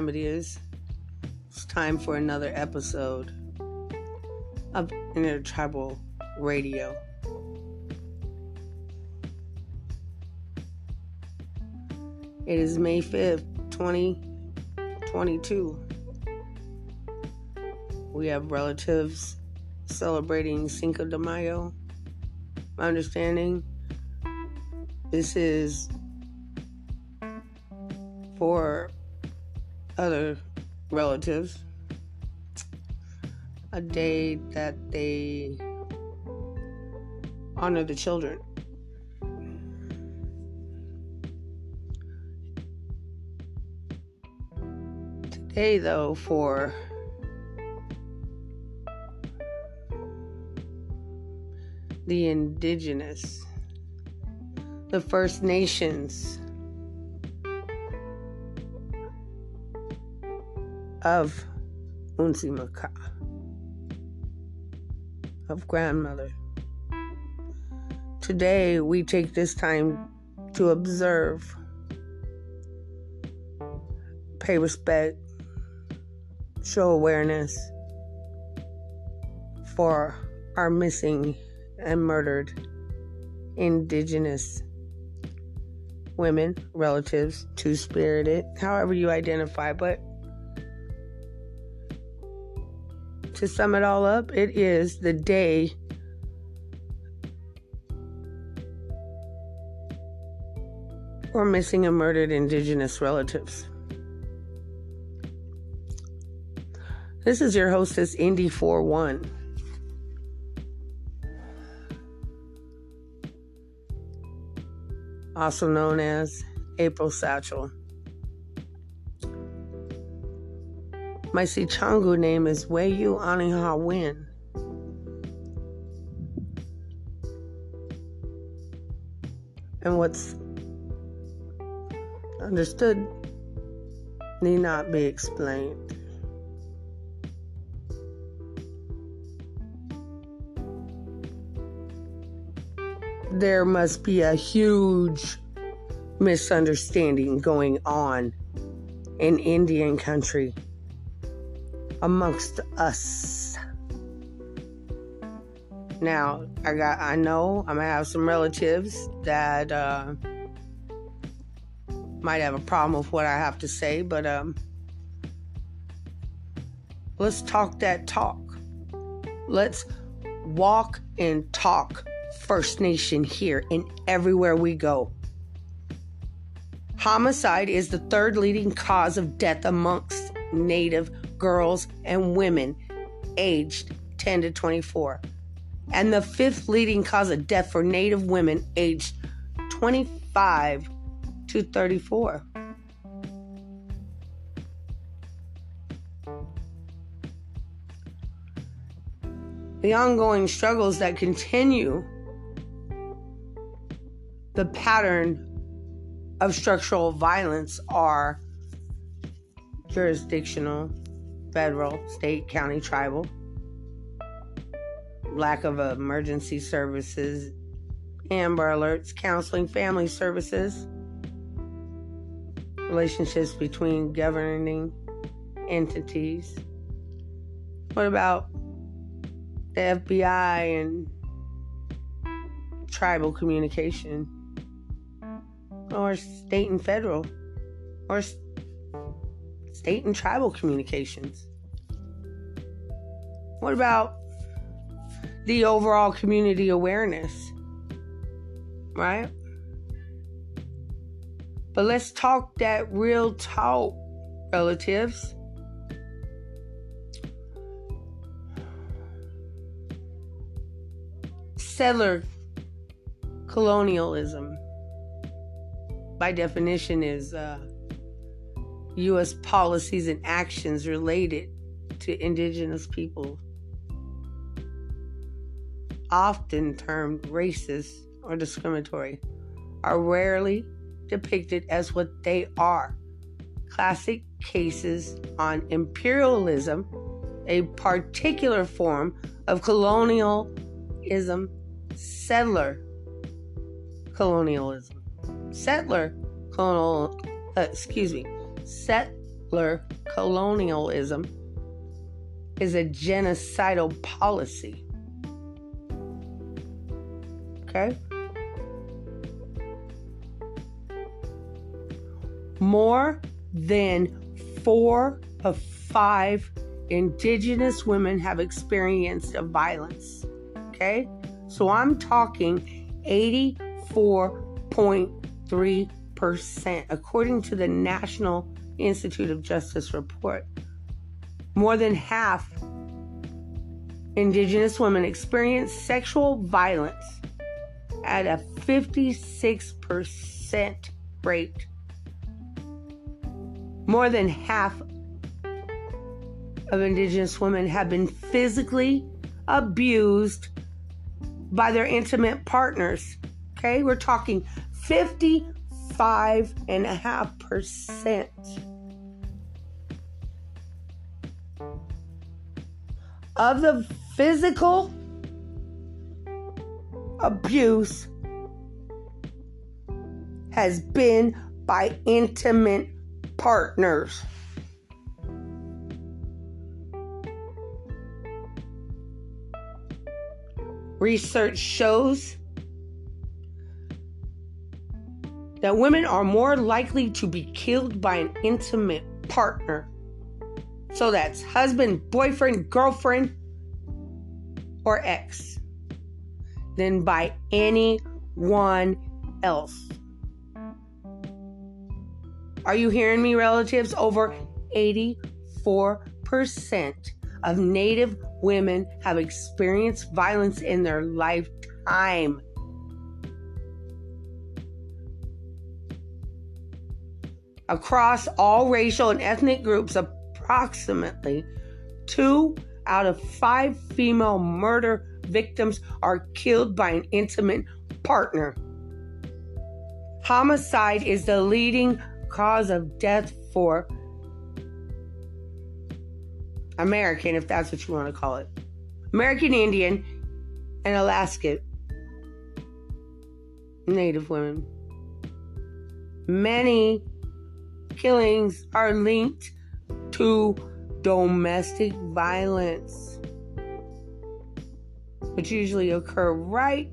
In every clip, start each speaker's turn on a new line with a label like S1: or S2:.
S1: time it is. It's time for another episode of Intertribal Radio. It is May 5th, 2022. We have relatives celebrating Cinco de Mayo. My understanding, this is for other relatives a day that they honor the children. Today, though, for the indigenous, the First Nations of Unsimaka, of grandmother. Today, we take this time to observe, pay respect, show awareness for our missing and murdered indigenous women, relatives, two spirited, however you identify. But to sum it all up, it is the day for missing and murdered indigenous relatives. This is your hostess, Indy 41. also known as April Satchel. My Sichangu name is Weyu Aniha Win. And what's understood need not be explained. there must be a huge misunderstanding going on in Indian country amongst us. Now, I got I know I'm gonna have some relatives that uh, might have a problem with what I have to say, but um, let's talk that talk. Let's walk and talk First Nation here and everywhere we go. Homicide is the third leading cause of death amongst Native girls and women aged 10 to 24, and the fifth leading cause of death for Native women aged 25 to 34. The ongoing struggles that continue the pattern of structural violence are jurisdictional, federal, state, county, tribal, lack of emergency services, Amber Alerts, counseling, family services, relationships between governing entities. What about the FBI and tribal communication? or state and federal or state and tribal communications? What about the overall community awareness? Right? But let's talk that real talk, relatives. Settler colonialism by definition, is uh, U.S. policies and actions related to indigenous people, often termed racist or discriminatory, are rarely depicted as what they are. Classic cases on imperialism, a particular form of colonialism, settler colonialism settler colonial, uh, excuse me, settler colonialism is a genocidal policy. Okay? More than four of five indigenous women have experienced violence. Okay? So I'm talking 84.3%, according to the National Institute of Justice report. More than half indigenous women experience sexual violence at a 56% rate. More than half of indigenous women have been physically abused by their intimate partners. Okay, we're talking 55.5%. Of the physical abuse has been by intimate partners. Research shows that women are more likely to be killed by an intimate partner. So that's husband, boyfriend, girlfriend, or ex than by anyone else. Are you hearing me, relatives? Over 84% of Native women have experienced violence in their lifetime. Across all racial and ethnic groups, approximately two out of five female murder victims are killed by an intimate partner. Homicide is the leading cause of death for American, if that's what you want to call it. American Indian and Alaska Native women. Many killings are linked to domestic violence, which usually occur right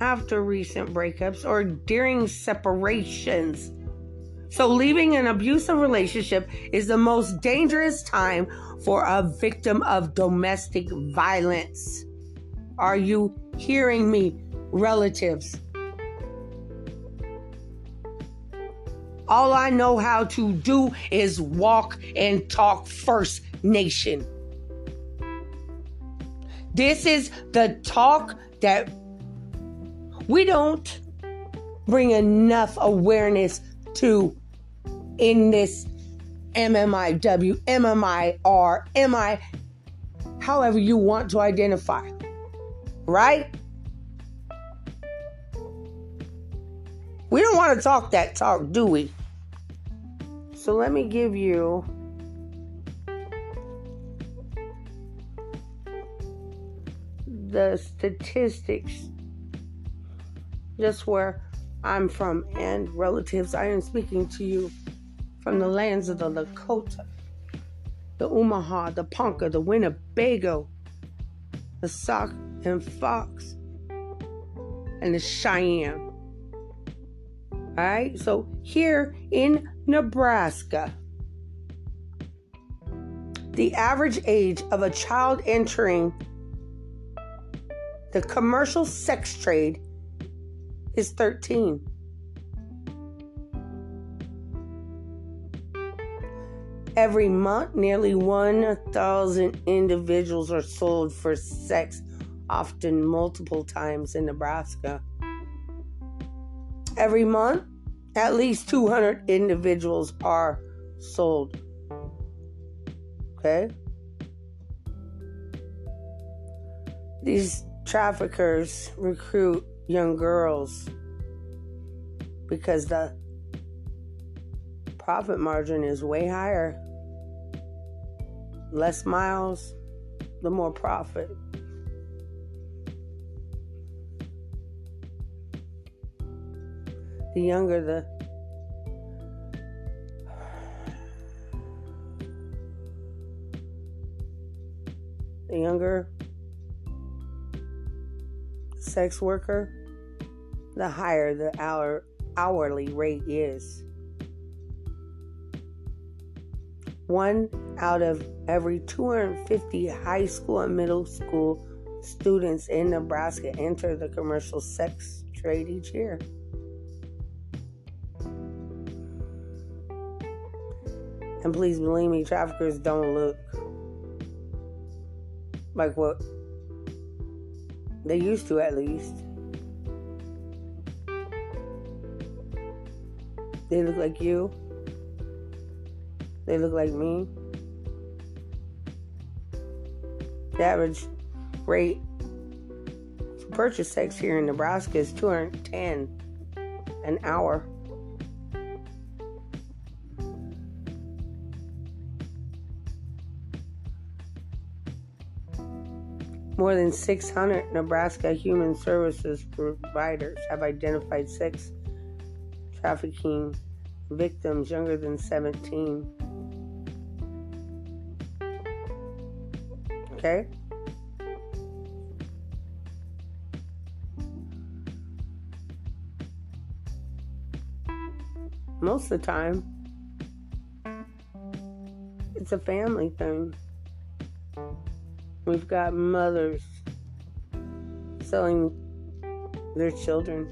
S1: after recent breakups or during separations. So, leaving an abusive relationship is the most dangerous time for a victim of domestic violence. Are you hearing me, relatives? All I know how to do is walk and talk First Nation. This is the talk that we don't bring enough awareness to in this MMIW, MMIR, MI, however you want to identify. Right? We don't want to talk that talk, do we? So let me give you the statistics just where I'm from and relatives. I am speaking to you from the lands of the Lakota, the Omaha, the Ponca, the Winnebago, the Sauk and Fox, and the Cheyenne. All right, so here in Nebraska, the average age of a child entering the commercial sex trade is 13. Every month, nearly 1,000 individuals are sold for sex, often multiple times in Nebraska. Every month, at least 200 individuals are sold. Okay? These traffickers recruit young girls because the profit margin is way higher. Less miles, the more profit. the younger the the younger sex worker, the higher the hour hourly rate is. One out of every 250 high school and middle school students in Nebraska enter the commercial sex trade each year. And please believe me, traffickers don't look like what they used to, at least. They look like you. They look like me. The average rate for purchase sex here in Nebraska is 210 an hour. More than 600 Nebraska human services providers have identified sex trafficking victims younger than 17. Okay? Most of the time, it's a family thing. We've got mothers selling their children.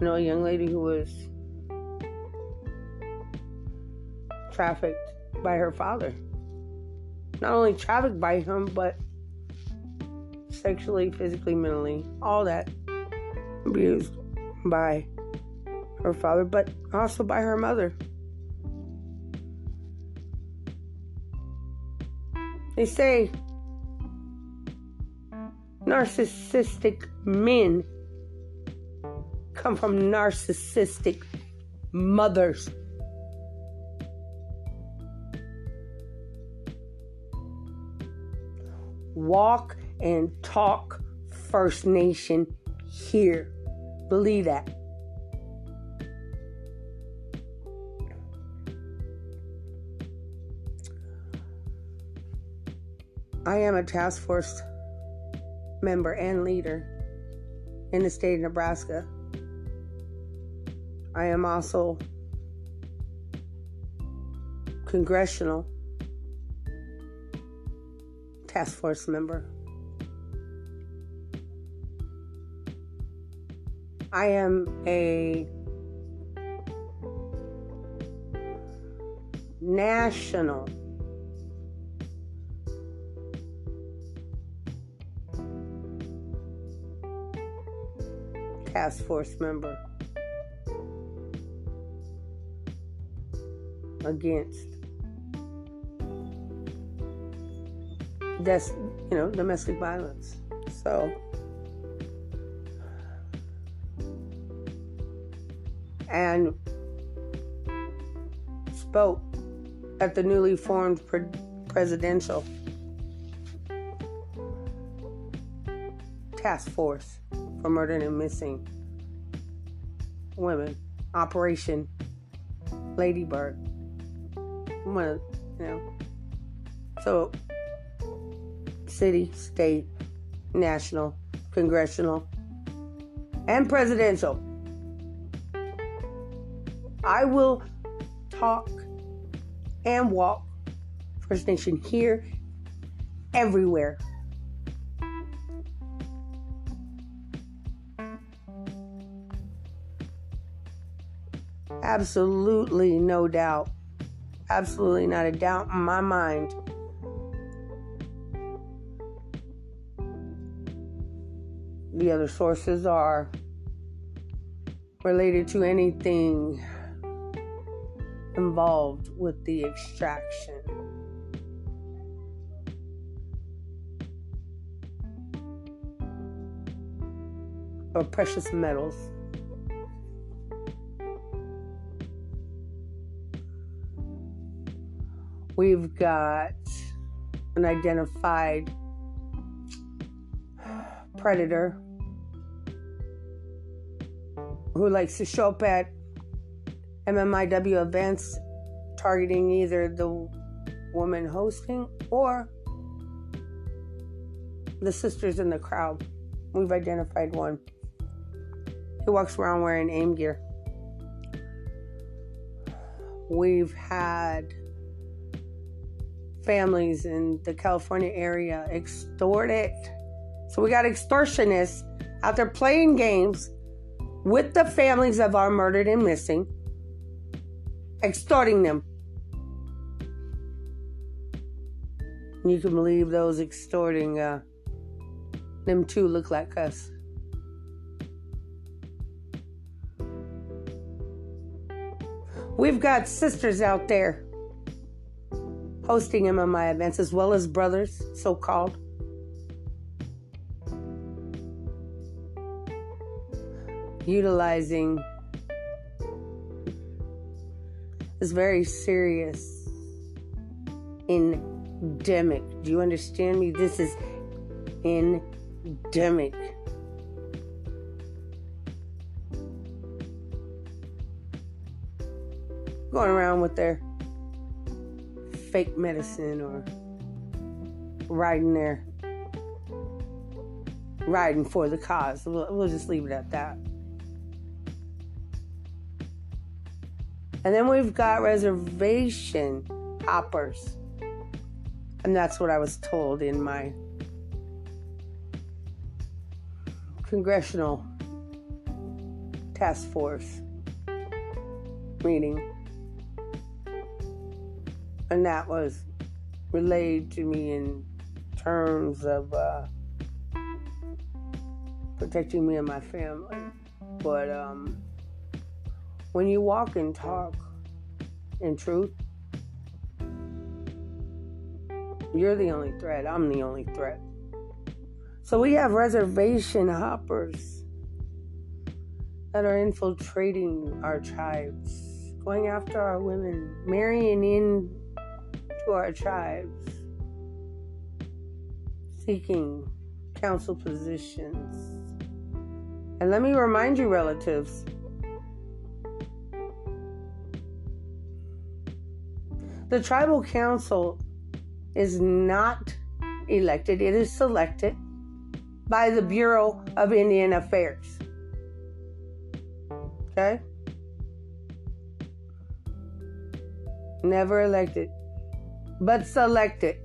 S1: You know, a young lady who was trafficked by her father. Not only trafficked by him, but sexually, physically, mentally, all that abused by her father, but also by her mother. They say narcissistic men come from narcissistic mothers. Walk and talk First Nation here. Believe that. I am a task force member and leader in the state of Nebraska. I am also congressional task force member. I am a national task force member against that's you know domestic violence. So and spoke at the newly formed pre- presidential task force for murdered and missing women, Operation Ladybird. One of, you know, so city, state, national, congressional, and presidential. I will talk and walk First Nation here, everywhere. Absolutely no doubt. Absolutely not a doubt in my mind. The other sources are related to anything involved with the extraction. Of precious metals. We've got an identified predator who likes to show up at MMIW events targeting either the woman hosting or the sisters in the crowd. We've identified one. He walks around wearing AIM gear. We've had families in the California area extorted. So we got extortionists out there playing games with the families of our murdered and missing, extorting them. You can believe those extorting uh, them too look like us. We've got sisters out there hosting him in my events as well as brothers, so called. Utilizing this very serious endemic. Do you understand me? This is endemic. Going around with their fake medicine or riding their riding for the cause. We'll, we'll just leave it at that. And then we've got reservation hoppers. And that's what I was told in my congressional task force meeting. And that was relayed to me in terms of uh, protecting me and my family. But um, when you walk and talk in truth, you're the only threat. I'm the only threat. So we have reservation hoppers that are infiltrating our tribes, going after our women, marrying in to our tribes, seeking council positions. And let me remind you, relatives, the tribal council is not elected, it is selected by the Bureau of Indian Affairs. Okay? Never elected, but select it.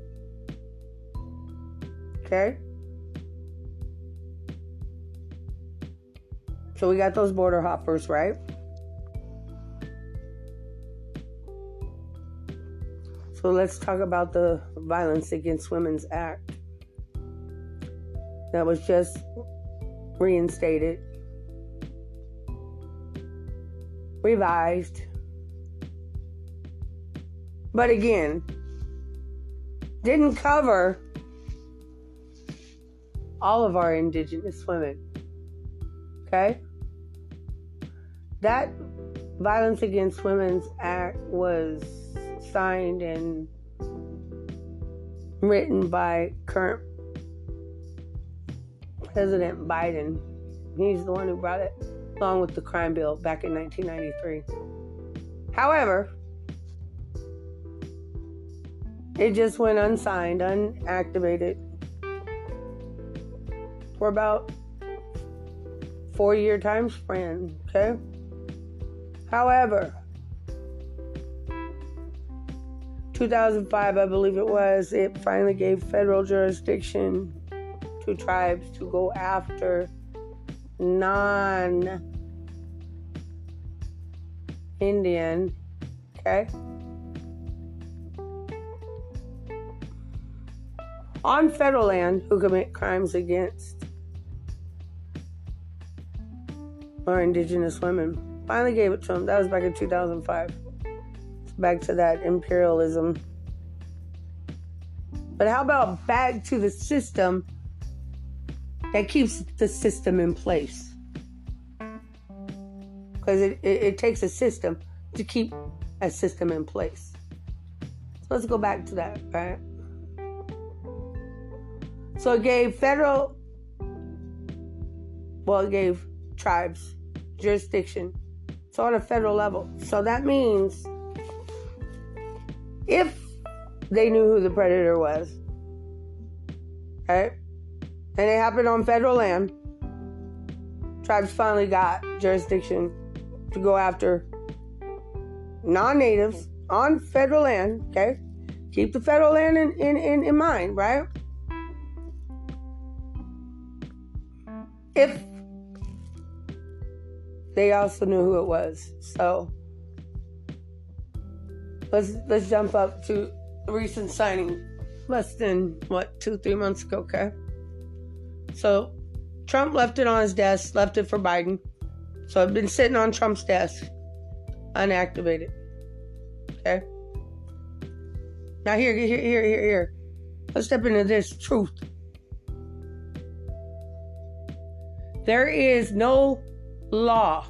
S1: Okay? So we got those border hoppers, right? So let's talk about the Violence Against Women's Act that was just reinstated, revised. But again, didn't cover all of our indigenous women. Okay? That Violence Against Women's Act was signed and written by current President Biden. He's the one who brought it along with the crime bill back in 1993. However, it just went unsigned, unactivated for about four year time span, okay? However, 2005, I believe it was, it finally gave federal jurisdiction to tribes to go after non Indian, okay? On federal land who commit crimes against our indigenous women. Finally gave it to them. That was back in 2005. back to that imperialism. But how about back to the system that keeps the system in place. Because it, it, it, takes a system to keep a system in place. So let's go back to that, right? So it gave federal, well, it gave tribes jurisdiction It's on a federal level. So that means if they knew who the predator was, okay, and it happened on federal land, tribes finally got jurisdiction to go after non natives on federal land, okay? Keep the federal land in, in, in, in mind, right? If they also knew who it was. So let's let's jump up to recent signing less than what two three months ago okay? So trump left it on his desk left it for biden. So i've been sitting on trump's desk unactivated okay? Now here here here here here. Let's step into this truth there is no law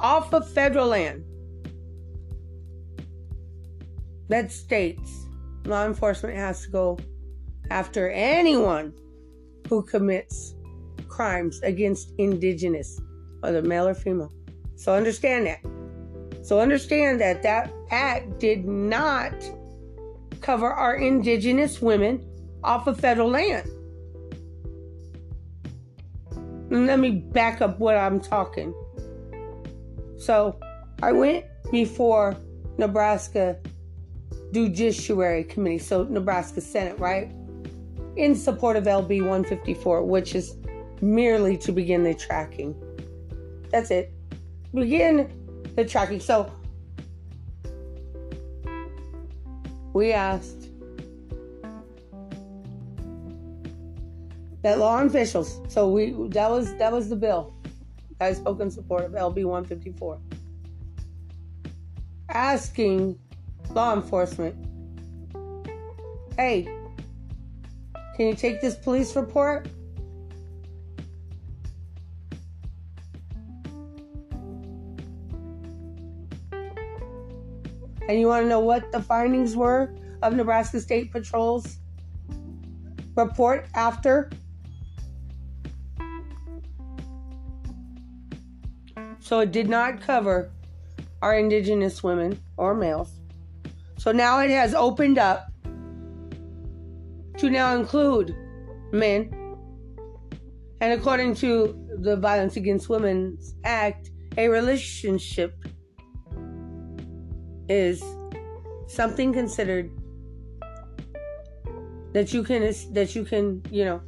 S1: off of federal land that states law enforcement has to go after anyone who commits crimes against indigenous, whether male or female. So understand that. So understand that that act did not cover our indigenous women off of federal land. Let me back up what I'm talking. So I went before Nebraska Judiciary Committee, so Nebraska Senate, right? In support of LB 154, which is merely to begin the tracking. That's it. Begin the tracking. So we asked that law officials. So we that was that was the bill. I spoke in support of LB 154. Asking law enforcement. Hey, can you take this police report? And you want to know what the findings were of Nebraska State Patrol's report after? So it did not cover our indigenous women or males. So now it has opened up to now include men. And according to the Violence Against Women's Act, a relationship is something considered that you can that you can, you know,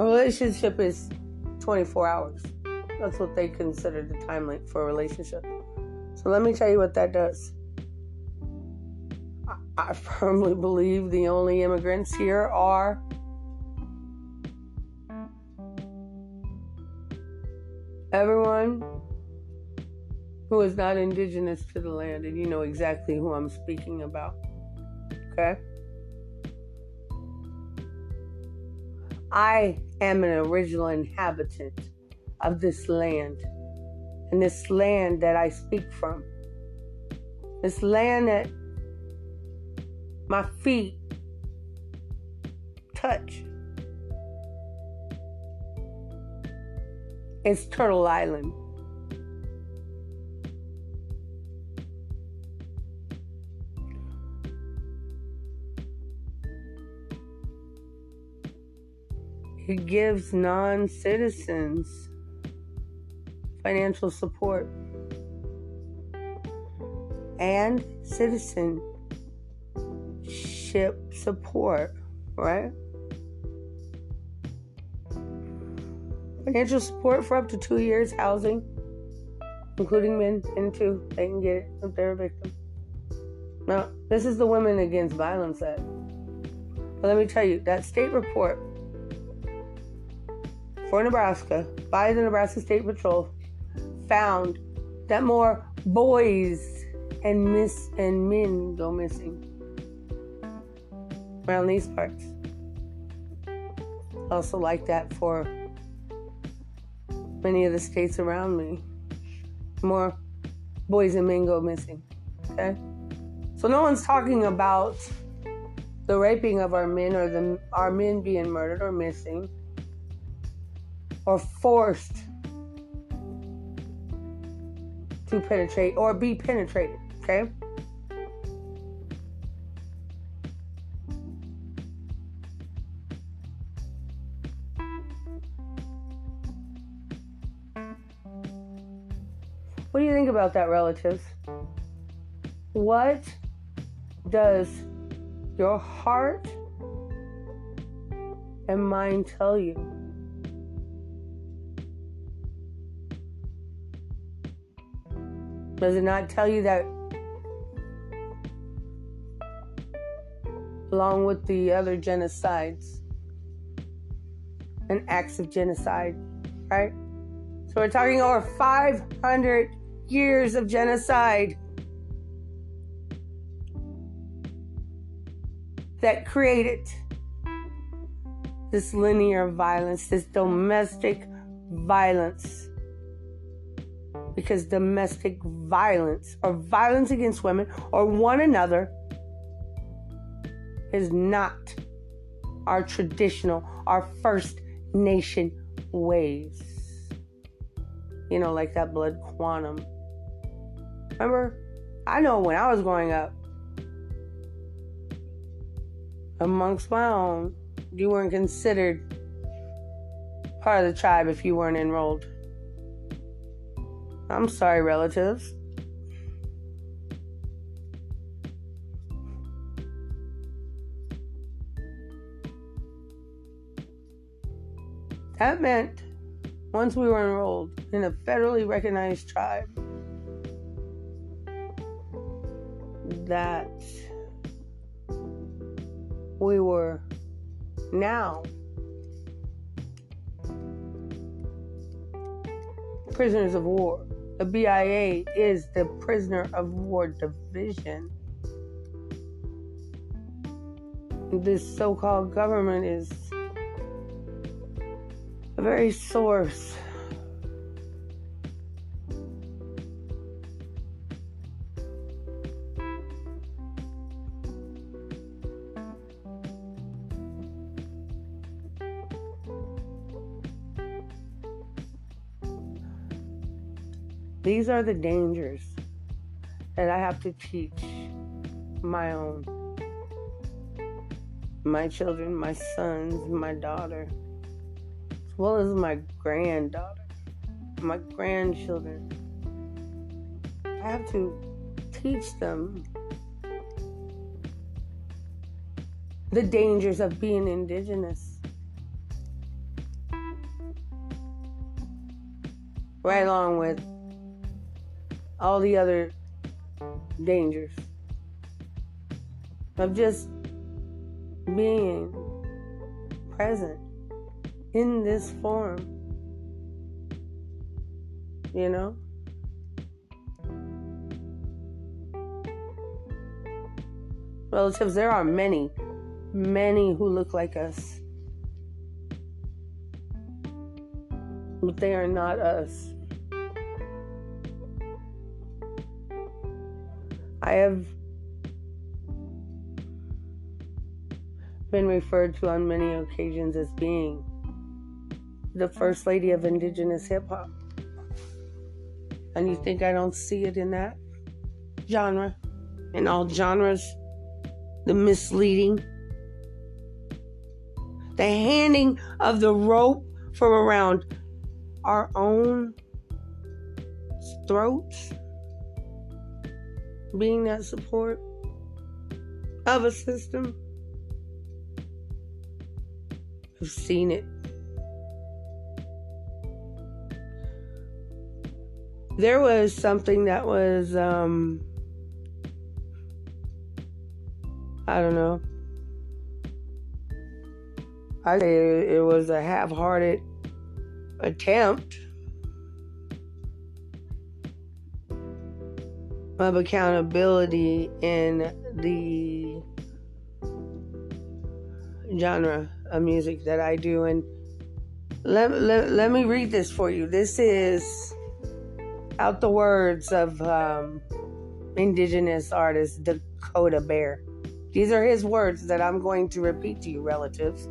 S1: a relationship is 24 hours. That's what they consider the time length for a relationship. So let me tell you what that does. I, I firmly believe the only immigrants here are everyone who is not indigenous to the land, and you know exactly who I'm speaking about. Okay? I am an original inhabitant of this land and this land that I speak from. This land that my feet touch. It's Turtle Island. It gives non citizens financial support, and citizenship support, right? Financial support for up to two years, housing, including men, into they can get it if they're a victim. Now, this is the Women Against Violence Act. But let me tell you, that state report for Nebraska by the Nebraska State Patrol found that more boys and miss and men go missing around these parts. Also like that for many of the states around me. More boys and men go missing. Okay? So no one's talking about the raping of our men or the our men being murdered or missing or forced to penetrate or be penetrated, okay? What do you think about that, relatives? What does your heart and mind tell you? Does it not tell you that along with the other genocides and acts of genocide, right? So we're talking over 500 years of genocide that created this linear violence, this domestic violence. Because domestic violence or violence against women or one another is not our traditional, our first nation ways. You know, like that blood quantum Remember? I know when I was growing up, amongst my own, you weren't considered part of the tribe if you weren't enrolled. I'm sorry, relatives. That meant once we were enrolled in a federally recognized tribe, that we were now prisoners of war. The BIA is the prisoner of war division. This so called government is a very source These are the dangers that I have to teach my own. My children, my sons, my daughter, as well as my granddaughter, my grandchildren. I have to teach them the dangers of being indigenous. Right along with all the other dangers of just being present in this form. You know? Relatives, there are many, many who look like us. But they are not us. I have been referred to on many occasions as being the first lady of indigenous hip hop. And you think I don't see it in that genre? In all genres? The misleading? The handing of the rope from around our own throats? Being that support of a system. I've seen it. There was something that was, um, I don't know. I say it was a half hearted attempt of accountability in the genre of music that I do. And let, let, let me read this for you. This is out the words of um, indigenous artist Dakota Bear. These are his words that I'm going to repeat to you, relatives.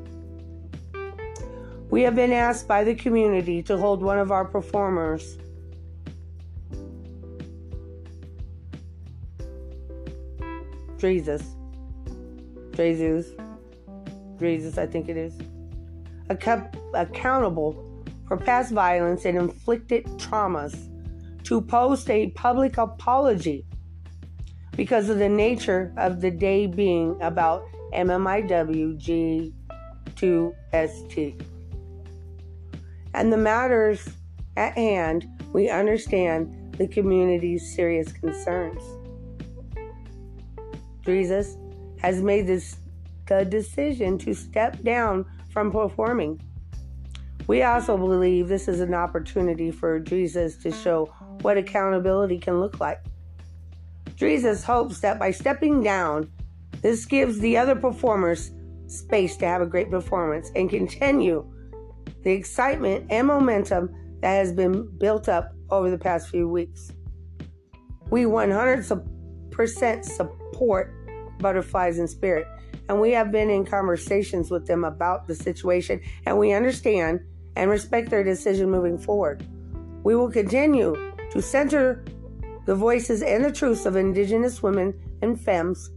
S1: We have been asked by the community to hold one of our performers Jesus. Jesus. Jesus, I think it is. Ac- accountable for past violence and inflicted traumas to post a public apology because of the nature of the day being about MMIW G2ST. And the matters at hand, we understand the community's serious concerns. Jesus has made this the decision to step down from performing. We also believe this is an opportunity for Jesus to show what accountability can look like. Jesus hopes that by stepping down, this gives the other performers space to have a great performance and continue the excitement and momentum that has been built up over the past few weeks. We 100% support Butterflies in Spirit, and we have been in conversations with them about the situation, and we understand and respect their decision moving forward. We will continue to center the voices and the truths of Indigenous women and femmes,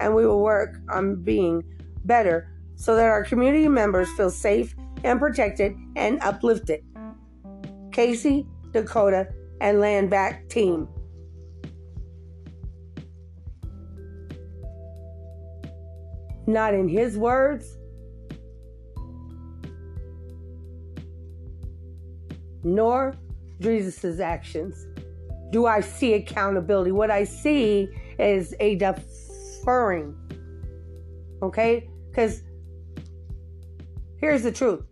S1: and we will work on being better so that our community members feel safe and protected and uplifted. Casey, Dakota, and Land Back Team. Not in his words, nor Jesus' actions do I see accountability. What I see is a deferring. Okay? Because here's the truth.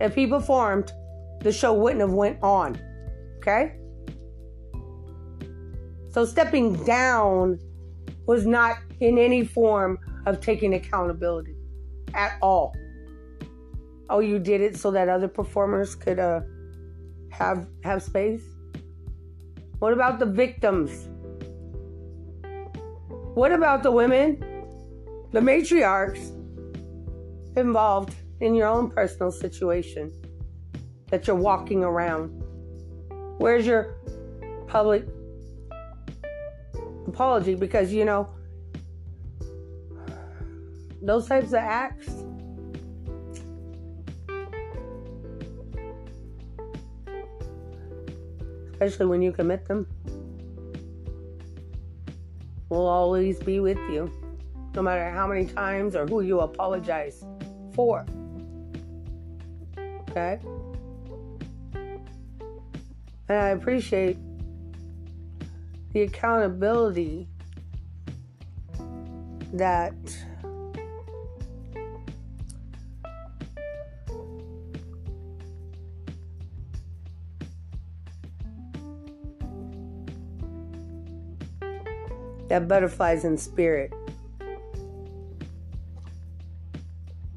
S1: If he performed, the show wouldn't have went on. Okay? So stepping down was not in any form of taking accountability at all. Oh, you did it so that other performers could uh, have have space. What about the victims? What about the women, the matriarchs involved in your own personal situation that you're walking around? Where's your public apology? Because, you know, those types of acts especially when you commit them, will always be with you, no matter how many times or who you apologize for. Okay? And I appreciate the accountability that that butterflies in spirit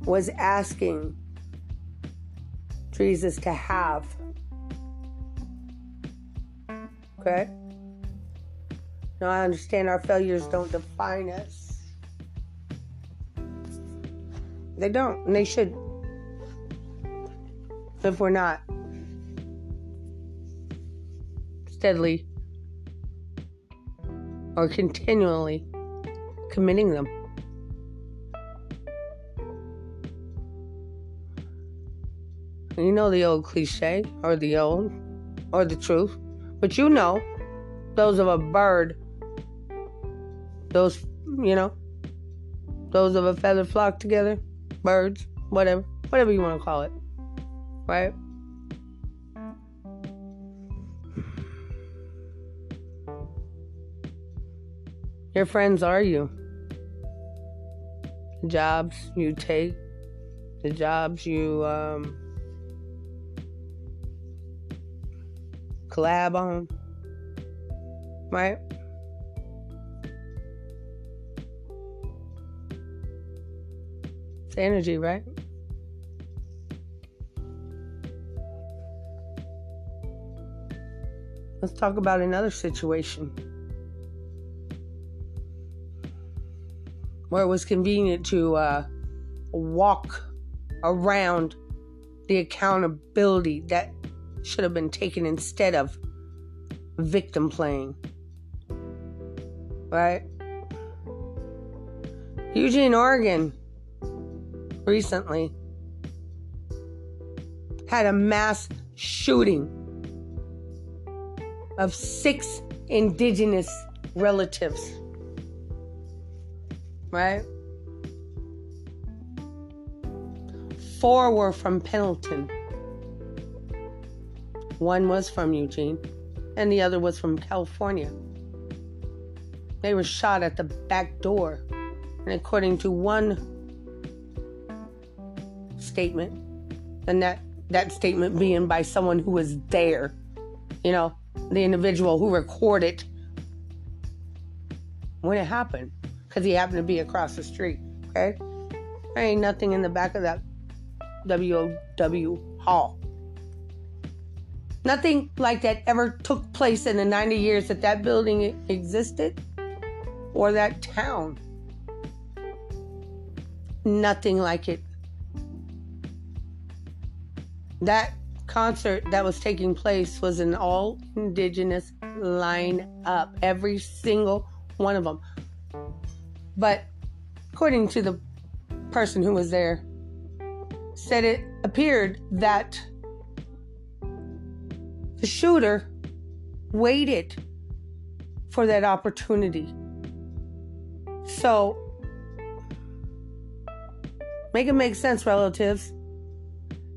S1: was asking Jesus to have. Okay? Now I understand our failures don't define us. They don't, and they should. If we're not steadily or continually committing them. You know the old cliche, or the old, or the truth, but you know those of a bird, those, you know, those of a feather flock together, birds, whatever, whatever you want to call it, right? Your friends are you. The jobs you take, the jobs you um, collab on, right? It's energy, right? Let's talk about another situation. Where it was convenient to uh, walk around the accountability that should have been taken instead of victim playing. Right? Eugene, Oregon, recently had a mass shooting of six indigenous relatives. Right? Four were from Pendleton. One was from Eugene, and the other was from California. They were shot at the back door. And according to one statement, and that, that statement being by someone who was there, you know, the individual who recorded when it happened, because he happened to be across the street, okay? There ain't nothing in the back of that WOW hall. Nothing like that ever took place in the 90 years that that building existed or that town. Nothing like it. That concert that was taking place was an all indigenous line up, every single one of them. But according to the person who was there, said it appeared that the shooter waited for that opportunity. So, make it make sense, relatives.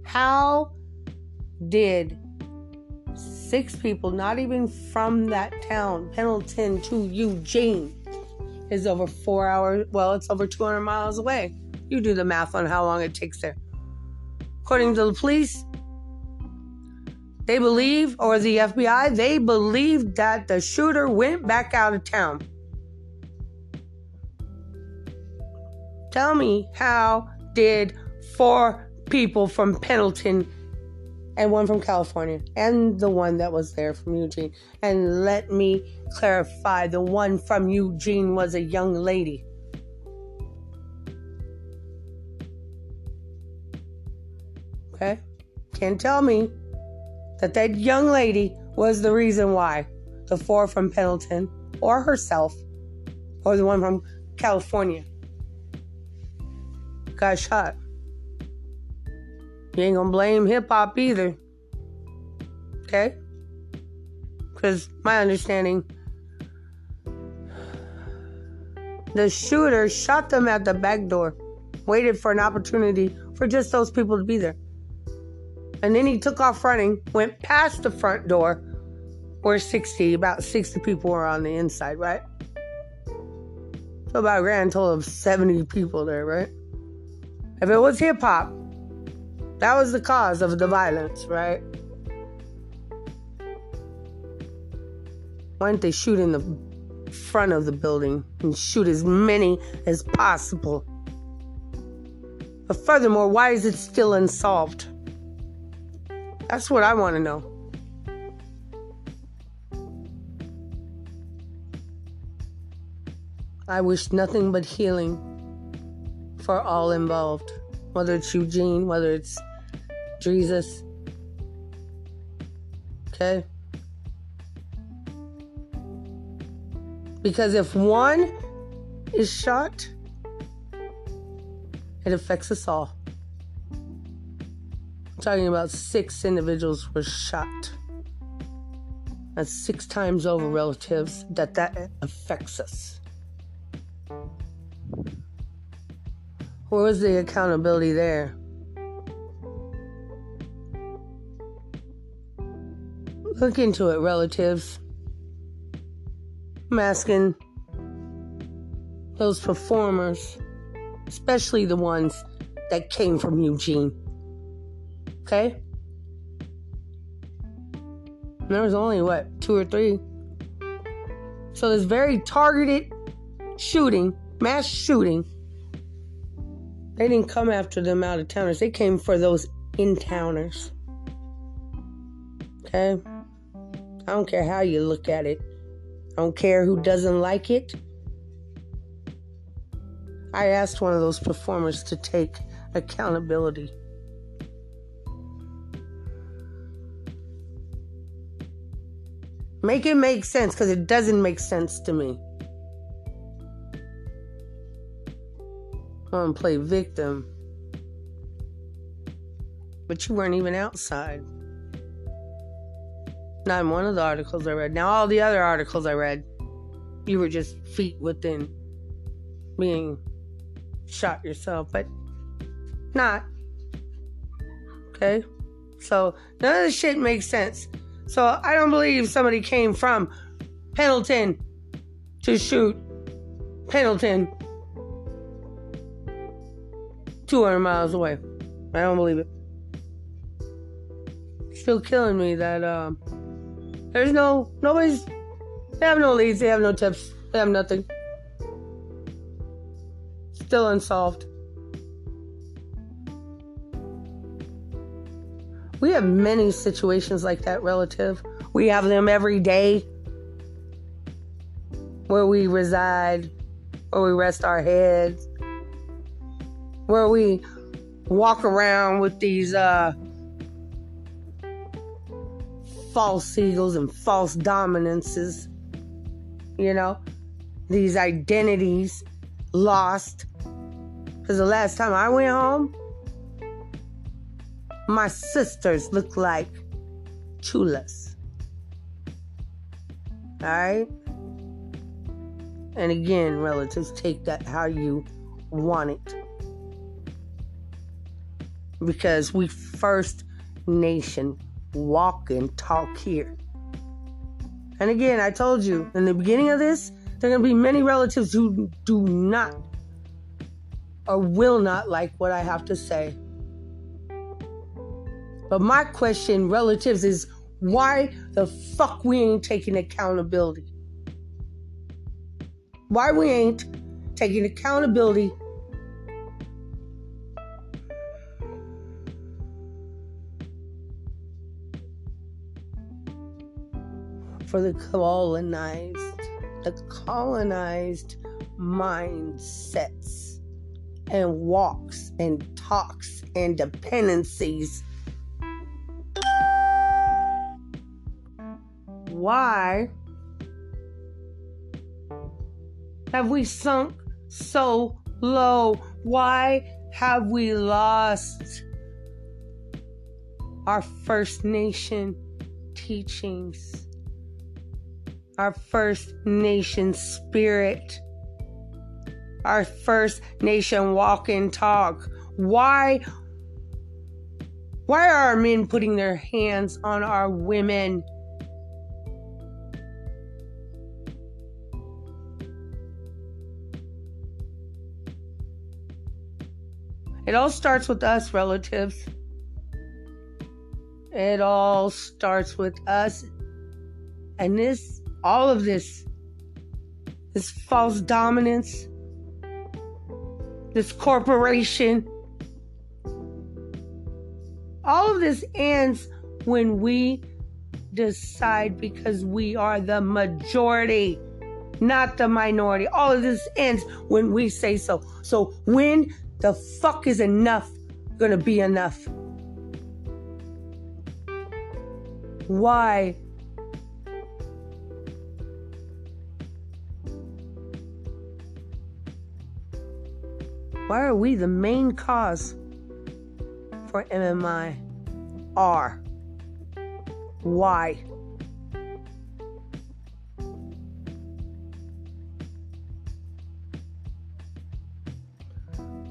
S1: How did six people, not even from that town, Pendleton to Eugene, is over four hours, well, it's over 200 miles away. You do the math on how long it takes there. According to the police, they believe, or the FBI, they believe that the shooter went back out of town. Tell me, how did four people from Pendleton and one from California and the one that was there from Eugene? And let me clarify the one from Eugene was a young lady. Okay? Can't tell me that that young lady was the reason why the four from Pendleton or herself or the one from California got shot. You ain't gonna blame hip hop either. Okay? Because my understanding, the shooter shot them at the back door, waited for an opportunity for just those people to be there. And then he took off running, went past the front door where 60, about 60 people were on the inside, right? So about a grand total of 70 people there, right? If it was hip hop, that was the cause of the violence, right? Why didn't they shoot in the front of the building and shoot as many as possible? But furthermore, why is it still unsolved? That's what I want to know. I wish nothing but healing for all involved, whether it's Eugene, whether it's Jesus. Okay? Because if one is shot, it affects us all I'm talking about six individuals were shot. That's six times over relatives that that affects us. Where was the accountability there? Look into it, relatives. I'm asking those performers, especially the ones that came from Eugene. Okay? there was only, what, two or three? So this very targeted shooting, mass shooting, they didn't come after them out of towners. They came for those in towners. Okay? I don't care how you look at it. I don't care who doesn't like it. I asked one of those performers to take accountability. Make it make sense because it doesn't make sense to me. want to play victim. But you weren't even outside. Not in one of the articles I read. Now, all the other articles I read, you were just feet within being shot yourself, but not. Okay? So, none of this shit makes sense. So, I don't believe somebody came from Pendleton to shoot Pendleton 200 miles away. I don't believe it. Still killing me that um, there's no nobody's. They have no leads. They have no tips. They have nothing. Still unsolved. We have many situations like that, relative. We have them every day where we reside, where we rest our heads, where we walk around with these uh, false egos and false dominances, you know, these identities lost. Because the last time I went home, my sisters looked like chulas. All right? And again, relatives, take that how you want it. Because we first nation walk and talk here. And again, I told you in the beginning of this, there are going to be many relatives who do not or will not like what I have to say. But my question, relatives, is why the fuck we ain't taking accountability? why we ain't taking accountability for the colonized, the colonized mindsets and walks and talks and dependencies. Why have we sunk so low? Why have we lost our First Nation teachings? Our First Nation spirit? Our First Nation walk and talk? Why? Why are our men putting their hands on our women? It all starts with us, relatives. It all starts with us. And this, all of this, this false dominance, this corporation, all of this ends when we decide because we are the majority, not the minority. All of this ends when we say so. So when the fuck is enough gonna be enough? Why? Why are we the main cause for MMI? R. Why?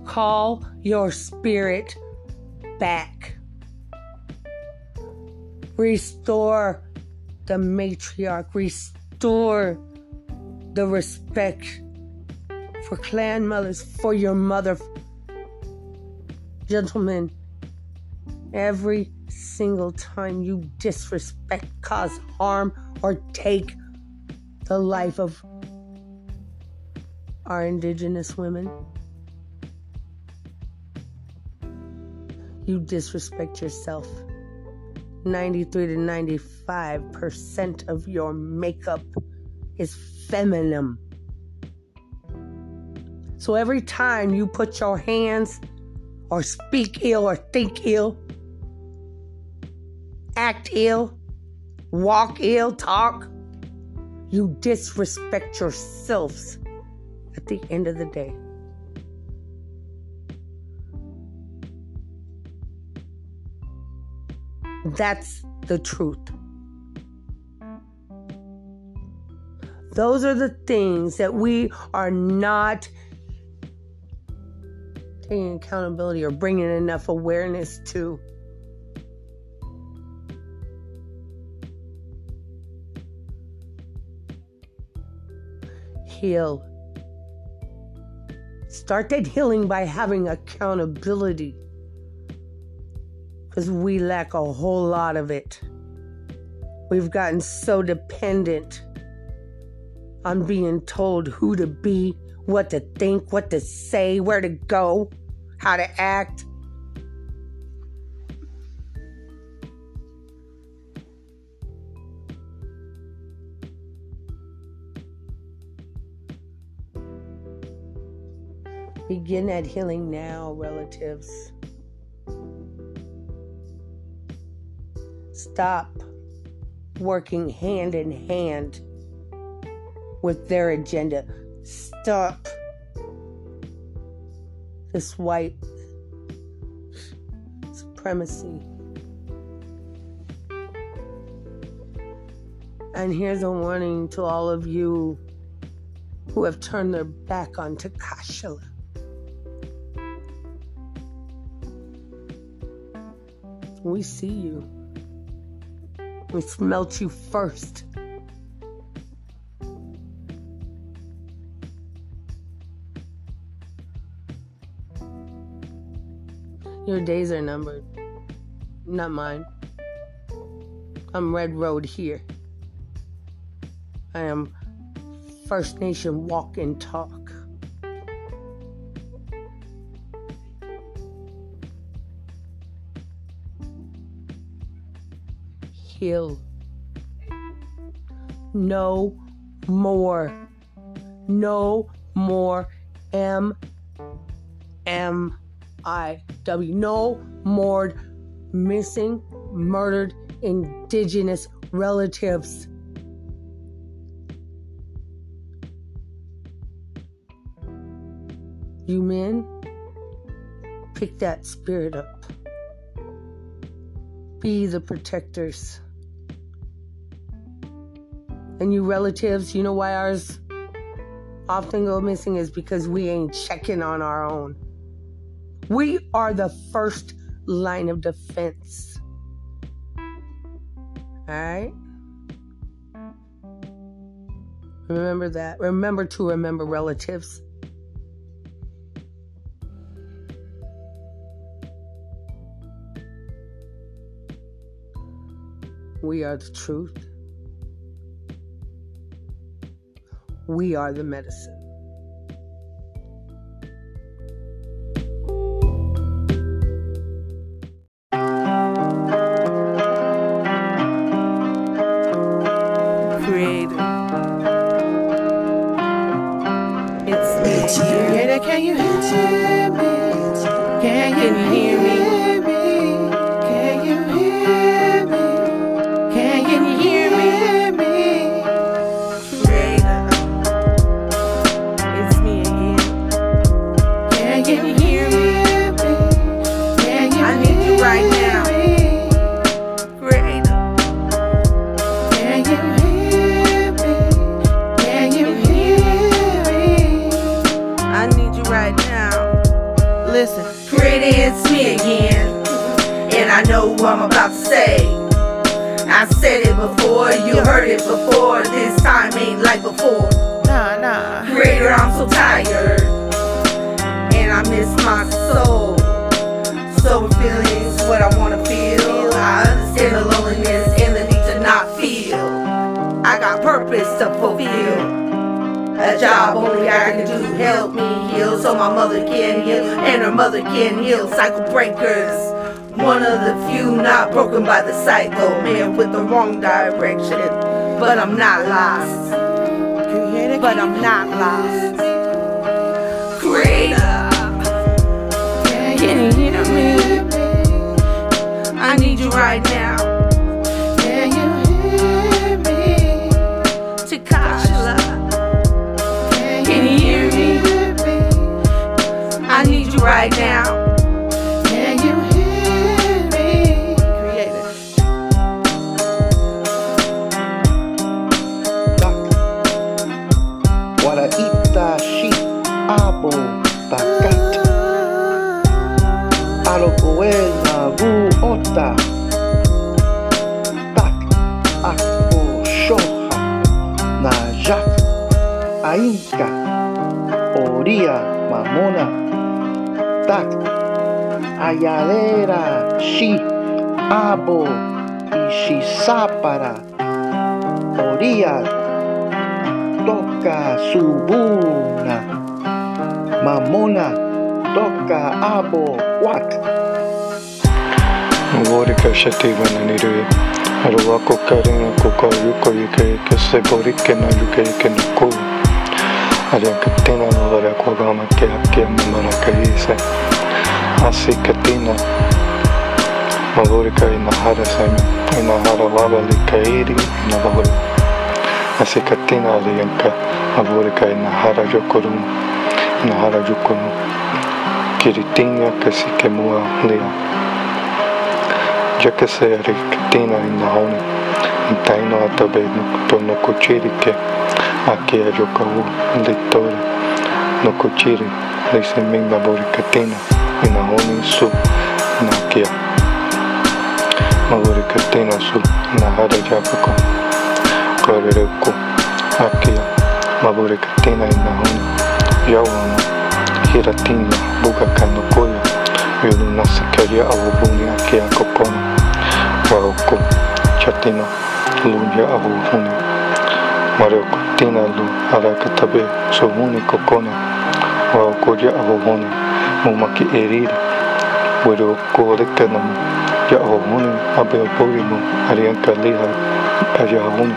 S1: Call your spirit back. Restore the matriarch. Restore the respect for clan mothers, for your mother. Gentlemen, every single time you disrespect, cause harm, or take the life of our indigenous women, you disrespect yourself. 93 to 95% of your makeup is feminine. So every time you put your hands or speak ill or think ill, act ill, walk ill, talk, you disrespect yourselves at the end of the day. That's the truth. Those are the things that we are not taking accountability or bringing enough awareness to. Heal. Start that healing by having accountability. Because we lack a whole lot of it. We've gotten so dependent on being told who to be, what to think, what to say, where to go, how to act. Begin that healing now, relatives. Stop working hand in hand with their agenda. Stop this white supremacy. And here's a warning to all of you who have turned their back on Takashila. We see you. We smelt you first. Your days are numbered. Not mine. I'm Red Road here. I am First Nation walk and talk. Heal. No more. No more M M I W. No more missing, murdered indigenous relatives. You men, pick that spirit up. Be the protectors. And you relatives, you know why ours often go missing is because we ain't checking on our own. We are the first line of defense. All right? Remember that. Remember to remember relatives. We are the truth. We are the medicine. Wrong direction, but I'm not lost. But I'm not lost. Greater. Can you hear me? I need you right now. buena buota tak aku shoha najak
S2: ainka oria mamona. Tak ayalera shi abo ishi sapara oria toka subuna mamona toka abo wak
S3: favore percettivano in rue. Aruaku karinu kuko yuko yuke yuke sebori ke no yuke yuke no ku. Ariakatina no varakogama ke akia mamara kaise. Asi katina. Mavorika inahara seme. Inahara vavali kairi inavavori. Asi katina aliyanka. Mavorika inahara yokurum. Inahara yokurum. Kiritinha kasikemua liya. Jaké se rektina in naone, in tajno atabedno, polno kočirike, aki je jokavu, dejtore, no kočiri, dej se migna borikatina, in naone su, na kija. Maborikatina su, na hara japako, korereku, akija, maborikatina in naone, javano, hiratina, bugaka no kore, yunina sakarya avurunia kiakopon waroko chatino lunya avuruni marokotina lu arakatabe somuni kokone waokoya avuruni mumaki eriri werokorekanami yaavuruni abeoporilu ariankalija ayavuni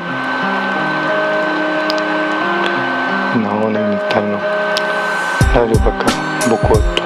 S3: naoni nitano naribaka
S4: bokuatu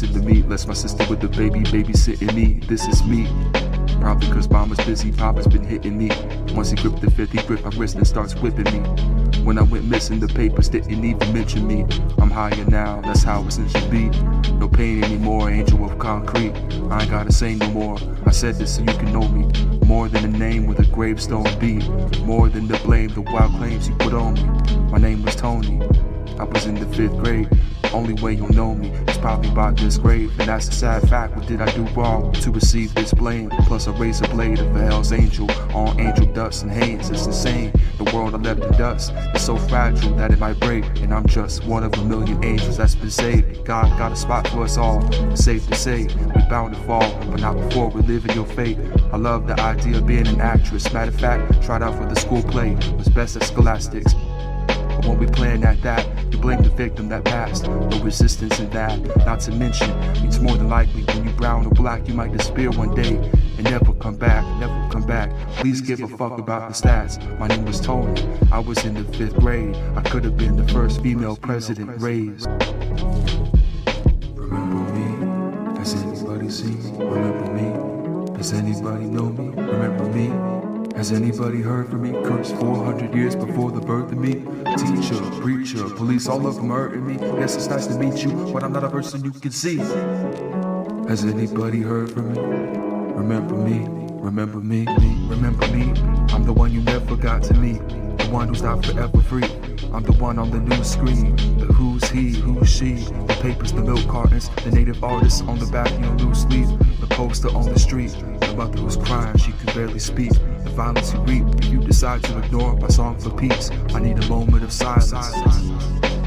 S4: Listened to me, less my sister with the baby babysitting me. This is me. Probably cause mama's busy, papa's been hitting me. Once he gripped the fifth, he gripped my wrist and starts whipping me. When I went missing, the papers didn't even mention me. I'm higher now, that's how it's it should be. No pain anymore, angel of concrete. I ain't gotta say no more. I said this so you can know me. More than a name with a gravestone beat. More than the blame, the wild claims you put on me. My name was Tony. I was in the fifth grade. Only way you'll know me probably by this grave. And that's a sad fact. What did I do wrong to receive this blame? Plus a razor blade of a hell's angel on angel dust and hands. It's insane. The world I left in dust is so fragile that it might break. And I'm just one of a million angels that's been saved. God got a spot for us all. Safe to say we bound to fall, but not before we live in your fate. I love the idea of being an actress. Matter of fact, tried out for the school play. Was best at scholastics. But when we plan at that, you blame the victim that passed. No resistance in that. Not to mention, it's more than likely when you brown or black, you might disappear one day and never come back, never come back. Please give a fuck about the stats. My name was Tony. I was in the fifth grade. I could have been the first female president raised. Remember me? Has anybody seen me? Remember me? Does anybody know me? Remember me? Has anybody heard from me? Cursed 400 years before the birth of me. Teacher, preacher, police, all of them hurting me. Yes, it's nice to meet you, but I'm not a person you can see. Has anybody heard from me? Remember me? Remember me? me? Remember me? I'm the one you never got to meet. The one who's not forever free. I'm the one on the news screen. The who's he, who's she. The papers, the milk cartons, the native artists on the back of your loose leaf. The poster on the street. The mother was crying, she could barely speak. The violence you reap if you decide to ignore my song for peace. I need a moment of silence.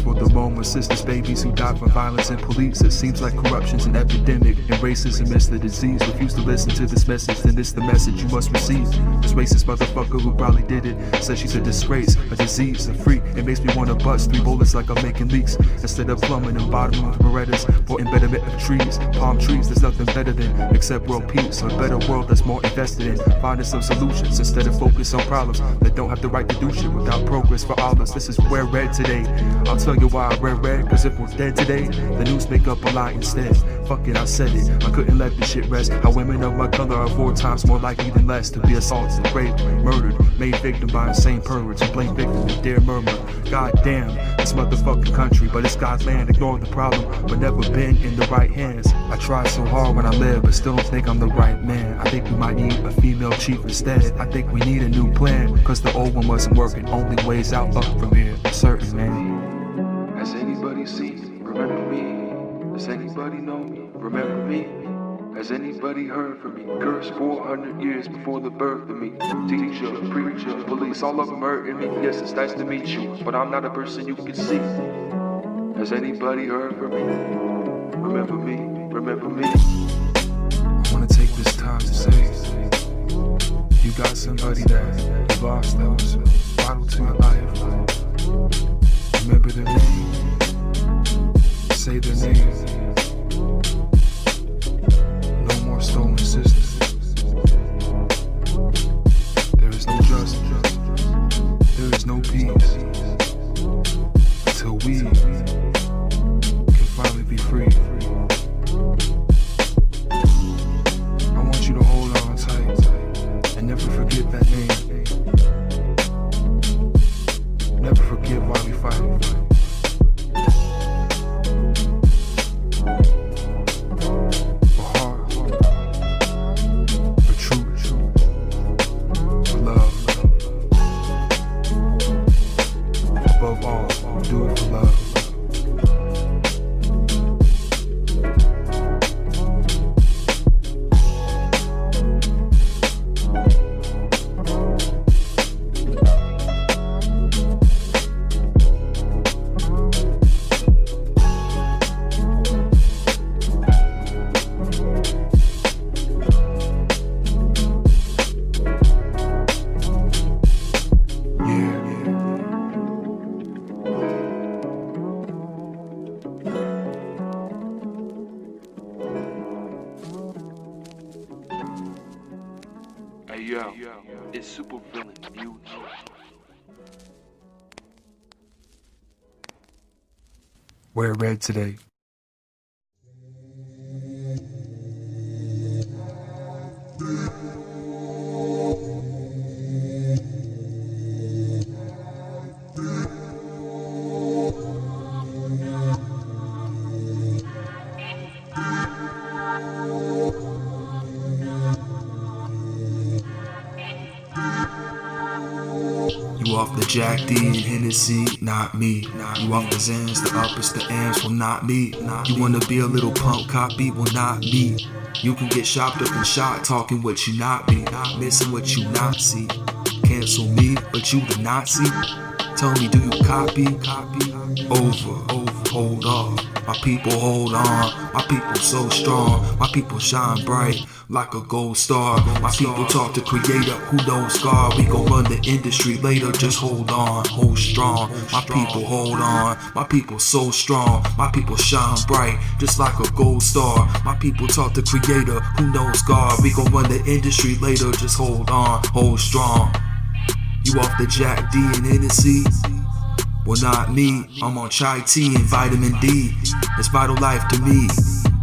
S4: For the moment, sisters, babies who die from violence and police. It seems like corruption's an epidemic, and racism is the disease. Refuse to listen to this message, then it's the message you must receive. This racist motherfucker who probably did it says she's a disgrace, a disease, a freak. It makes me wanna bust three bullets like I'm making leaks. Instead of plumbing and bottoming with Berettas for embedment of trees, palm trees. There's nothing better than except world peace, a better world that's more invested in finding some solutions instead of focus on problems that don't have the right to do shit without progress for all of us. This is where red today. I'll tell you why I read red, cause if we're dead today, the news make up a lie instead. Fuck it, I said it. I couldn't let this shit rest. How women of my color are four times more likely than less to be assaulted, raped, murdered, made victim by insane perverts who blame victim and dare murmur. God damn, this motherfucking country, but it's God's land. Ignore the problem, but never been in the right hands. I tried so hard when I lived, but still don't think I'm the right man. I think we might need a female chief instead. I think we need a new plan, cause the old one wasn't working. Only ways out up from here, certain man. Remember me? Does anybody know me? Remember me? Has anybody heard from me? Cursed 400 years before the birth of me. Teacher, preacher, police, all of them hurting me. Yes, it's nice to meet you, but I'm not a person you can see. Has anybody heard from me? Remember me? Remember me? I wanna take this time to say, you got somebody that lost that was vital to your life. Remember their name. Say their name. No more stolen sisters. There is no justice. There is no peace. Until we Wear red today. Jack D and Hennessy, not me. You off the Zans, the uppers, the amps, well not me. You wanna be a little punk copy, well not me. You can get shopped up and shot talking what you not be, not missing what you not see. Cancel me, but you the Nazi. Tell me, do you copy? Copy. Over, over, hold on. My people hold on. My people so strong. My people shine bright like a gold star. My people talk to creator who knows God. We gon' run the industry later. Just hold on, hold strong. My people hold on. My people so strong. My people shine bright just like a gold star. My people talk to creator who knows God. We gon' run the industry later. Just hold on, hold strong. You off the Jack D and Hennessy? Well, not me. I'm on chai tea and vitamin D. It's vital life to me.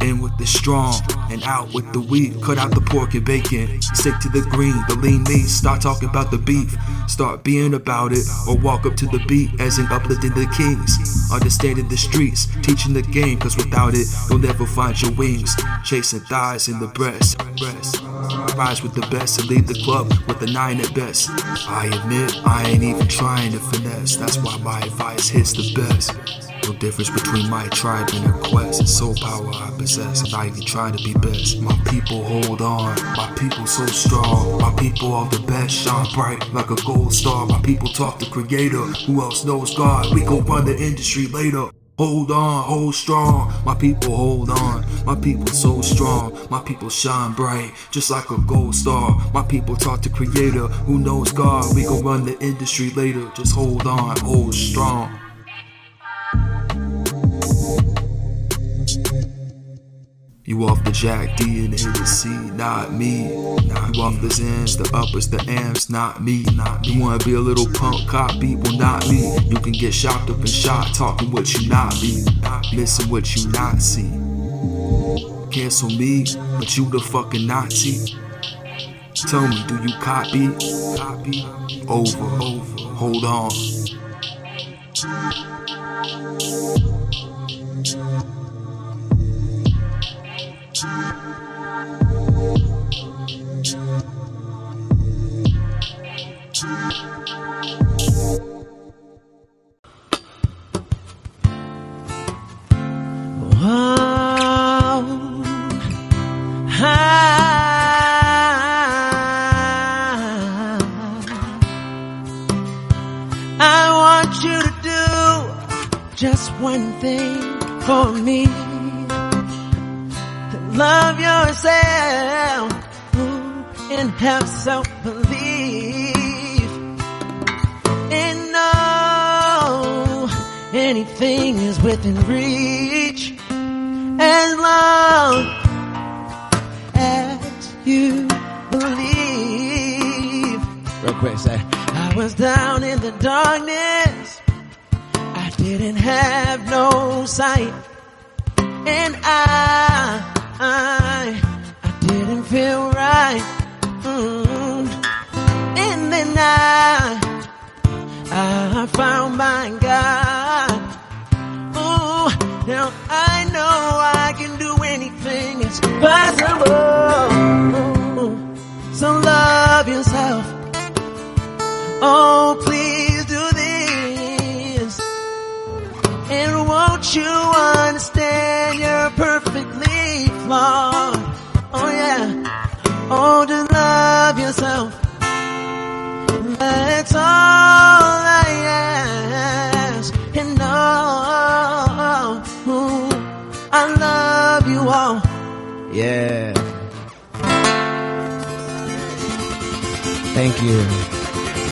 S4: In with the strong and out with the weak. Cut out the pork and bacon. Stick to the green, the lean meat. Start talking about the beef. Start being about it. Or walk up to the beat as in uplifting the kings. Understanding the streets, teaching the game. Cause without it, you'll never find your wings. Chasing thighs in the breast. breast. Rise with the best and lead the club with a nine at best. I admit I ain't even trying to finesse. That's why my advice hits the best. No difference between my tribe and their quest. It's soul power I possess. I'm not even trying to be best. My people hold on. My people so strong. My people are the best. Shine bright like a gold star. My people talk to creator. Who else knows God? We gon' run the industry later. Hold on, hold strong. My people hold on. My people so strong. My people shine bright, just like a gold star. My people talk to creator who knows God. We gon' run the industry later. Just hold on, hold strong. You off the Jack D and c. not me. Not you off the Zans, the uppers, the amps, not me. Not you wanna be a little punk copy, well not me. You can get shocked up and shot, talking what you not be, missing what you not see. Cancel me, but you the fucking Nazi. Tell me, do you copy? Copy. Over, over. Hold on.